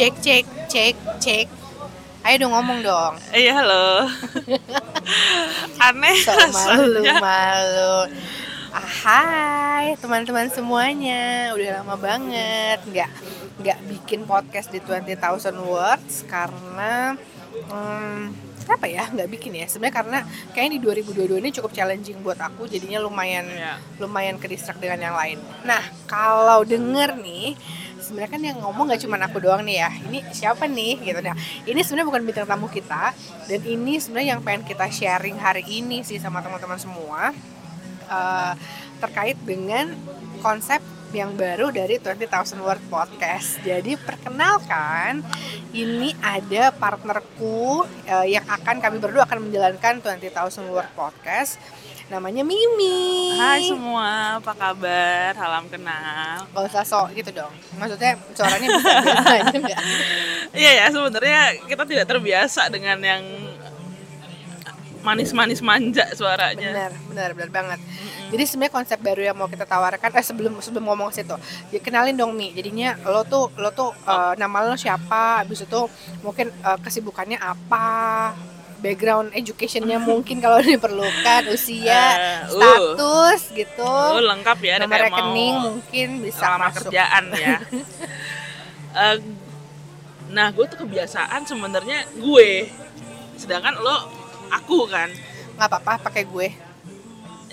Cek cek cek cek. Ayo dong ngomong dong. Iya halo. Aneh So malu malu. Ah, hai teman-teman semuanya. Udah lama banget nggak nggak bikin podcast di 20,000 words karena hmm, kenapa ya nggak bikin ya sebenarnya karena kayaknya di 2022 ini cukup challenging buat aku jadinya lumayan Iya. lumayan ke distract dengan yang lain. Nah, kalau denger nih, sebenarnya kan yang ngomong gak cuma aku doang nih ya. Ini siapa nih gitu. Nah, ini sebenarnya bukan bintang tamu kita dan ini sebenarnya yang pengen kita sharing hari ini sih sama teman-teman semua eh, terkait dengan konsep yang baru dari 20,000 Word Podcast. Jadi perkenalkan, ini ada partnerku eh, yang akan kami berdua akan menjalankan 20,000 Word Podcast. Namanya Mimi. Hai semua, apa kabar? Salam kenal. Gak usah sok gitu dong. Maksudnya suaranya bisa aja? Iya ya, sebenarnya kita tidak terbiasa dengan yang manis-manis manja suaranya. Benar, benar, benar banget. Jadi sebenarnya konsep baru yang mau kita tawarkan eh sebelum sebelum ngomong ke situ, ya kenalin dong Mi. Jadinya lo tuh lo tuh eh, nama lo siapa? Habis itu mungkin eh, kesibukannya apa? Background educationnya mungkin kalau diperlukan, usia, Eh, uh. status gitu. Oh, lengkap ya, Nomor rekening mau mungkin bisa masuk. kerjaan ya. Eh, nah, gue tuh kebiasaan sebenarnya gue, sedangkan lo aku kan, Nggak apa-apa pakai gue.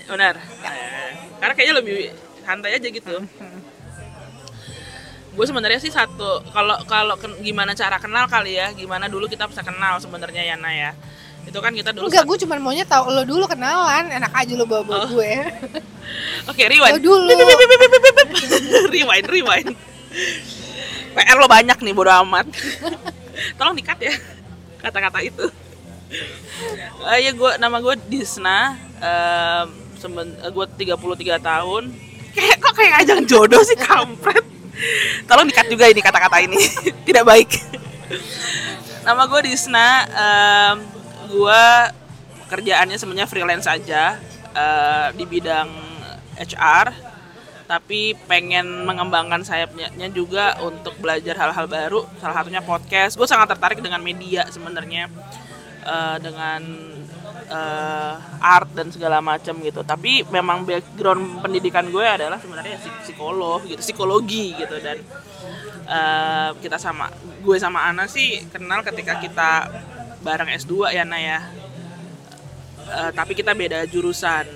benar. Eh, karena kayaknya lebih santai aja gitu. Hmm. gue sebenarnya sih satu kalau kalau gimana cara kenal kali ya gimana dulu kita bisa kenal sebenarnya Yana ya itu kan kita dulu Enggak, gue cuma maunya tahu lo dulu kenalan, enak aja lo bawa-bawa Oh. gue. oke rewind Lo dulu. Bip, bip, bip, bip, bip, bip, bip. rewind rewind PR lo banyak nih bodo amat tolong dikat ya kata-kata itu Eh ya gue nama gue Disna um, gue 33 tahun. Kayak kok kayak ajang jodoh sih kampret? Tolong dikat juga ini kata-kata ini. Tidak baik. Nama gue Disna um, gue kerjaannya sebenarnya freelance aja eh, di bidang HR tapi pengen mengembangkan sayapnya juga untuk belajar hal-hal baru salah satunya podcast. Gue sangat tertarik dengan media sebenarnya eh, dengan eh, art dan segala macam gitu. Tapi memang background pendidikan gue adalah sebenarnya psik- psikolog gitu psikologi gitu. Dan eh, kita sama gue sama Ana sih kenal ketika kita bareng S2 ya Ana ya. Eh, tapi kita beda jurusan.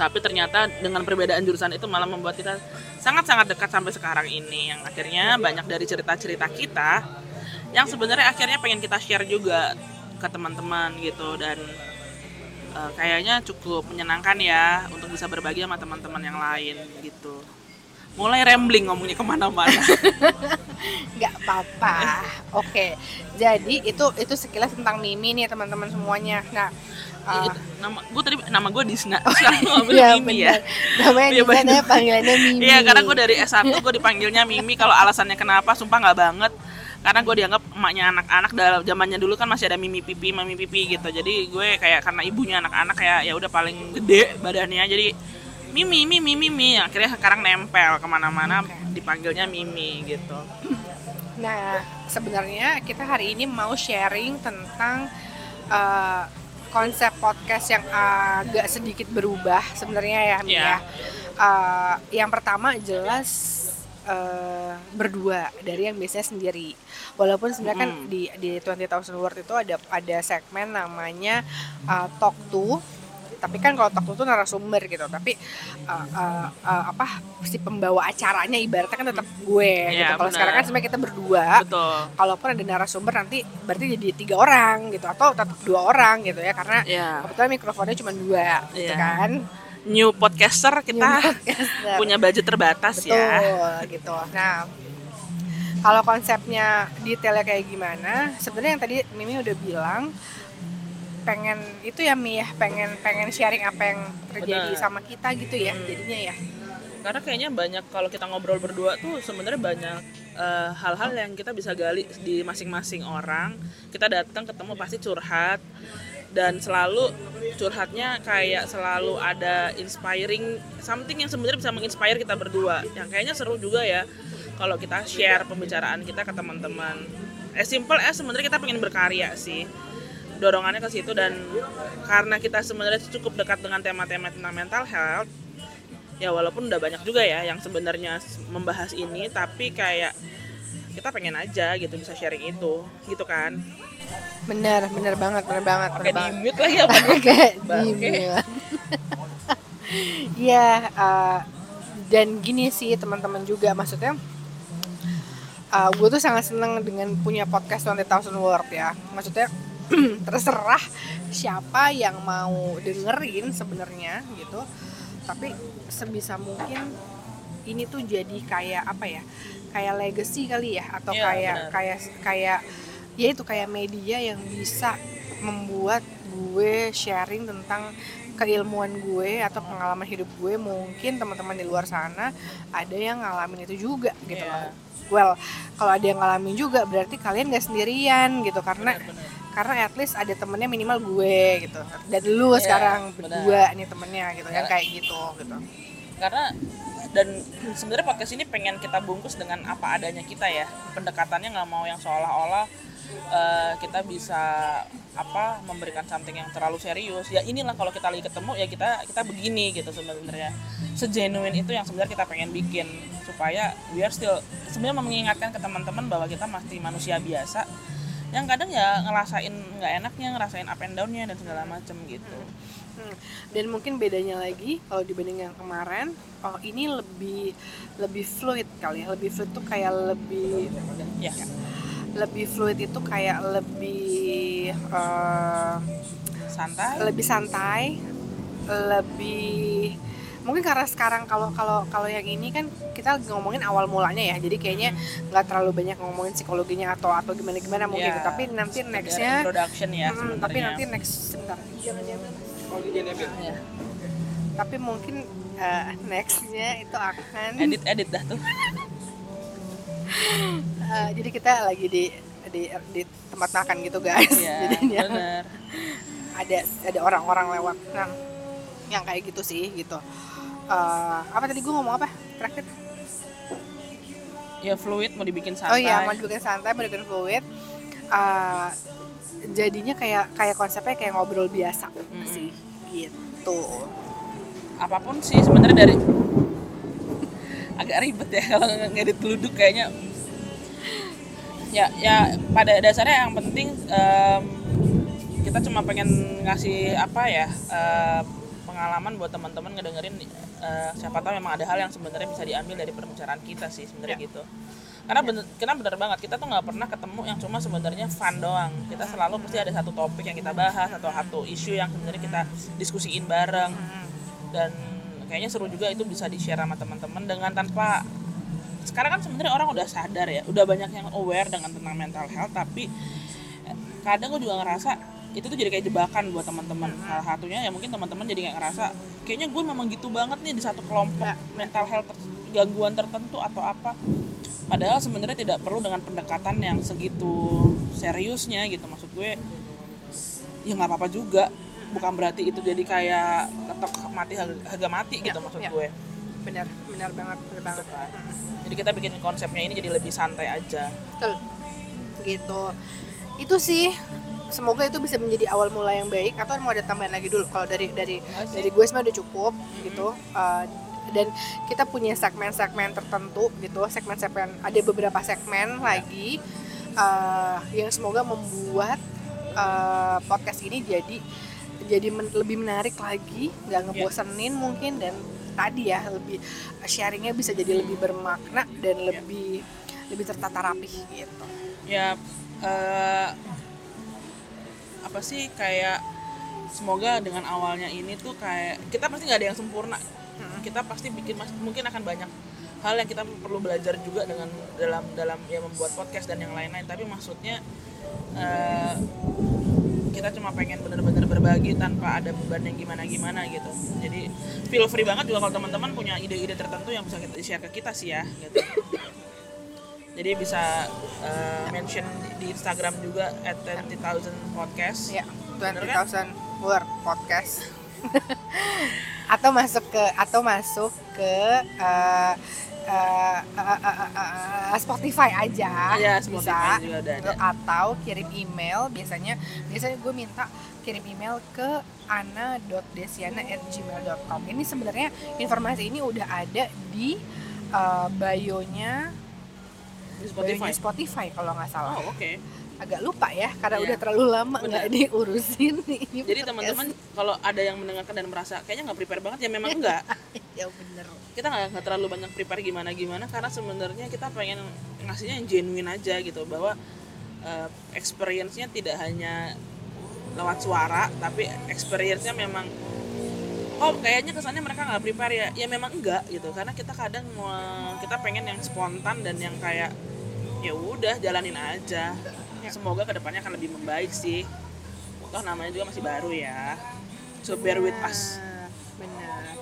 Tapi ternyata dengan perbedaan jurusan itu malah membuat kita sangat-sangat dekat sampai sekarang ini. Yang akhirnya banyak dari cerita-cerita kita yang sebenarnya akhirnya pengen kita share juga ke teman-teman gitu dan eh, kayaknya cukup menyenangkan ya untuk bisa berbagi sama teman-teman yang lain gitu. Mulai rambling ngomongnya ke mana-mana. Nggak apa-apa. Oke jadi itu itu sekilas tentang Mimi nih teman-teman semuanya. Nah uh, nama gue tadi nama gue Disna. Sekarang gue ngomong iya, Mimi ya. benar. namanya Iya, di sana benar. panggilannya Mimi. Iya karena gue dari S1 gue dipanggilnya Mimi. Kalau alasannya kenapa sumpah nggak banget karena gue dianggap emaknya anak-anak dalam zamannya dulu kan masih ada Mimi Pipi Mami Pipi gitu. Jadi gue kayak karena ibunya anak-anak kayak ya udah paling gede badannya. Jadi Mimi Mimi Mimi. Akhirnya sekarang nempel ke mana-mana dipanggilnya Mimi gitu. Nah sebenarnya kita hari ini mau sharing tentang uh, konsep podcast yang agak sedikit berubah sebenarnya ya Mi Iya. ya. Uh, yang pertama jelas uh, berdua dari yang biasanya sendiri. Walaupun sebenarnya kan Mm. di di 20,000 word itu ada ada segmen namanya uh, talk to. Tapi kan kalau talk to itu narasumber gitu. Tapi uh, uh, uh, apa si pembawa acaranya ibaratnya kan tetap gue gitu. Iya, kalau sekarang kan sebenarnya kita berdua. Betul. Kalaupun ada narasumber nanti berarti jadi tiga orang gitu atau tetap dua orang gitu ya. Karena ya kebetulan mikrofonnya cuma dua gitu Iya. kan new podcaster kita Podcaster. punya budget terbatas betul ya gitu nah kalau konsepnya detailnya kayak gimana sebenarnya yang tadi Mimi udah bilang pengen itu ya Mi ya pengen pengen sharing apa yang terjadi Benar. sama kita gitu ya Hmm. jadinya ya karena kayaknya banyak kalau kita ngobrol berdua tuh sebenarnya banyak eh, hal-hal yang kita bisa gali di masing-masing orang kita datang ketemu pasti curhat dan selalu curhatnya kayak selalu ada inspiring something yang sebenarnya bisa menginspire kita berdua. Yang kayaknya seru juga ya kalau kita share pembicaraan kita ke teman-teman. As simple as sebenarnya kita pengen berkarya sih dorongannya ke situ. Dan karena kita sebenarnya cukup dekat dengan tema-tema tentang mental health ya walaupun udah banyak juga ya yang sebenarnya membahas ini tapi kayak kita pengen aja gitu bisa sharing itu gitu kan. Bener bener banget bener banget kayak di mute lagi apa? Kayak Bangke. diem ya uh, dan gini sih teman-teman juga maksudnya uh, gue tuh sangat seneng dengan punya podcast 20,000 word ya. Maksudnya terserah siapa yang mau dengerin sebenarnya gitu. Tapi sebisa mungkin ini tuh jadi kayak apa ya kayak legacy kali ya atau Iya, kayak benar. kayak kayak ya itu kayak media yang bisa membuat gue sharing tentang keilmuan gue atau pengalaman hidup gue mungkin teman-teman di luar sana ada yang ngalamin itu juga gitu Iya. loh. Well, kalau ada yang ngalamin juga berarti kalian gak sendirian gitu karena Benar-benar. karena at least ada temennya minimal gue gitu dan lu Iya, sekarang berdua nih temennya gitu yang Karena- kayak gitu gitu karena dan sebenarnya podcast ini pengen kita bungkus dengan apa adanya kita ya. Pendekatannya nggak mau yang seolah-olah eh, kita bisa apa memberikan something yang terlalu serius. Ya inilah kalau kita lagi ketemu ya kita kita begini gitu sebenarnya. Segenuine itu yang sebenarnya kita pengen bikin supaya we are still sebenarnya mengingatkan ke teman-teman bahwa kita masih manusia biasa yang kadang ya ngerasain nggak enaknya ngerasain up and downnya dan segala macem gitu Hmm. dan mungkin bedanya lagi kalau dibanding yang kemarin oh ini lebih lebih fluid kali ya. Lebih fluid tuh kayak lebih ya. lebih fluid itu kayak lebih eh, santai. lebih santai lebih mungkin karena sekarang kalau kalau kalau yang ini kan kita lagi ngomongin awal mulanya ya. Jadi kayaknya nggak terlalu banyak ngomongin psikologinya atau atau gimana gimana mungkin Ya, gitu. tapi nanti nextnya introduction ya Mm, tapi nanti next sebentar. Jangan jangan Ya. tapi mungkin eh, nextnya itu akan edit edit dah tuh. Eh, jadi kita lagi di di di tempat makan gitu guys. Ya jadinya bener ada ada orang-orang lewat. Yang yang kayak gitu sih gitu. Eh, apa tadi gue ngomong apa? Terakhir. Ya fluid mau dibikin oh santai. iya mau dibikin santai mau dibikin fluid. Eh, jadinya kayak kayak konsepnya kayak ngobrol biasa Mm-mm. sih gitu apa pun sih sebenarnya dari agak ribet ya kalau ngedit geluduk kayaknya ya ya pada dasarnya yang penting em, kita cuma pengen ngasih apa ya eh, pengalaman buat teman-teman ngedengerin eh, siapa tahu memang ada hal yang sebenarnya bisa diambil dari pembicaraan kita sih sebenarnya Ya. gitu karena bener, karena bener banget kita tuh nggak pernah ketemu yang cuma sebenarnya fun doang. Kita selalu pasti ada satu topik yang kita bahas atau satu isu yang sebenarnya kita diskusiin bareng. Dan kayaknya seru juga itu bisa di share sama teman-teman dengan tanpa sekarang kan sebenarnya orang udah sadar ya udah banyak yang aware dengan tentang mental health tapi eh, kadang gue juga ngerasa itu tuh jadi kayak jebakan buat teman-teman. Salah satunya ya mungkin teman-teman jadi nggak ngerasa kayaknya gue memang gitu banget nih di satu kelompok Ya. mental health gangguan tertentu atau apa. Padahal sebenarnya tidak perlu dengan pendekatan yang segitu seriusnya gitu. Maksud gue ya nggak apa-apa juga. Bukan berarti itu jadi kayak ketok mati harga, mati gitu Ya, maksud ya. gue. Benar benar banget benar banget. Jadi kita bikin konsepnya ini jadi lebih santai aja. Betul. Gitu. Itu sih semoga itu bisa menjadi awal mula yang baik atau mau ada tambahan lagi dulu? Kalau dari dari sih. dari gue sebenarnya udah cukup gitu. Uh, dan kita punya segmen-segmen tertentu gitu segmen-segmen ada beberapa segmen lagi uh, yang semoga membuat uh, podcast ini jadi jadi men- lebih menarik lagi nggak ngebosenin mungkin dan tadi ya lebih sharingnya bisa jadi lebih bermakna dan lebih lebih tertata rapih gitu. Ya eh, apa sih kayak semoga dengan awalnya ini tuh kayak kita pasti nggak ada yang sempurna kita pasti bikin mas- mungkin akan banyak hal yang kita perlu belajar juga dengan dalam dalam ya membuat podcast dan yang lain-lain tapi maksudnya eh, kita cuma pengen bener-bener berbagi tanpa ada beban yang gimana-gimana gitu jadi feel free banget juga kalau teman-teman punya ide-ide tertentu yang bisa kita share ke kita sih ya gitu Jadi bisa uh, mention di Instagram juga at 20,000 podcast. Ya, 20,000 word podcast. atau masuk ke atau masuk ke uh, uh, uh, uh, uh, Spotify aja ya, Spotify bisa juga ada, ada. atau kirim email biasanya biasanya gue minta kirim email ke ana.desiana@gmail.com ini sebenarnya informasi ini udah ada di uh, bio-nya di Spotify, Spotify kalau nggak salah. Oh, oke. Okay agak lupa ya karena yeah. udah terlalu lama nggak diurusin nih. Jadi teman-teman kalau ada yang mendengarkan dan merasa kayaknya nggak prepare banget ya memang enggak. ya bener. Kita nggak terlalu banyak prepare gimana gimana karena sebenarnya kita pengen ngasihnya yang genuine aja gitu bahwa uh, experience-nya tidak hanya lewat suara tapi experience-nya memang oh kayaknya kesannya mereka nggak prepare ya ya memang enggak gitu karena kita kadang kita pengen yang spontan dan yang kayak ya udah jalanin aja ya. semoga ke depannya akan lebih membaik sih. Toh namanya juga masih baru ya. So bear with us. benar.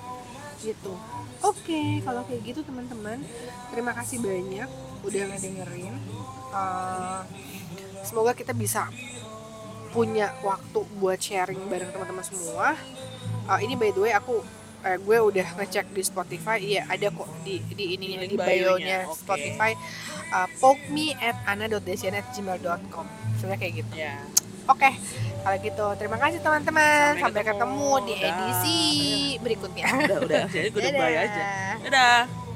Gitu. Oke okay, kalau kayak gitu teman-teman terima kasih banyak udah ngedengerin. Uh, semoga kita bisa punya waktu buat sharing bareng teman-teman semua. Uh, ini by the way aku eh, gue udah ngecek di Spotify iya ada kok di di ini di bio-nya okay. Spotify uh, poke me at ana.desian@gmail.com sebenarnya kayak gitu. Yeah. oke okay. kalau gitu terima kasih teman-teman. Sampai, sampai ketemu, ketemu di edisi udah. berikutnya. Udah udah. Jadi gue udah aja. Dadah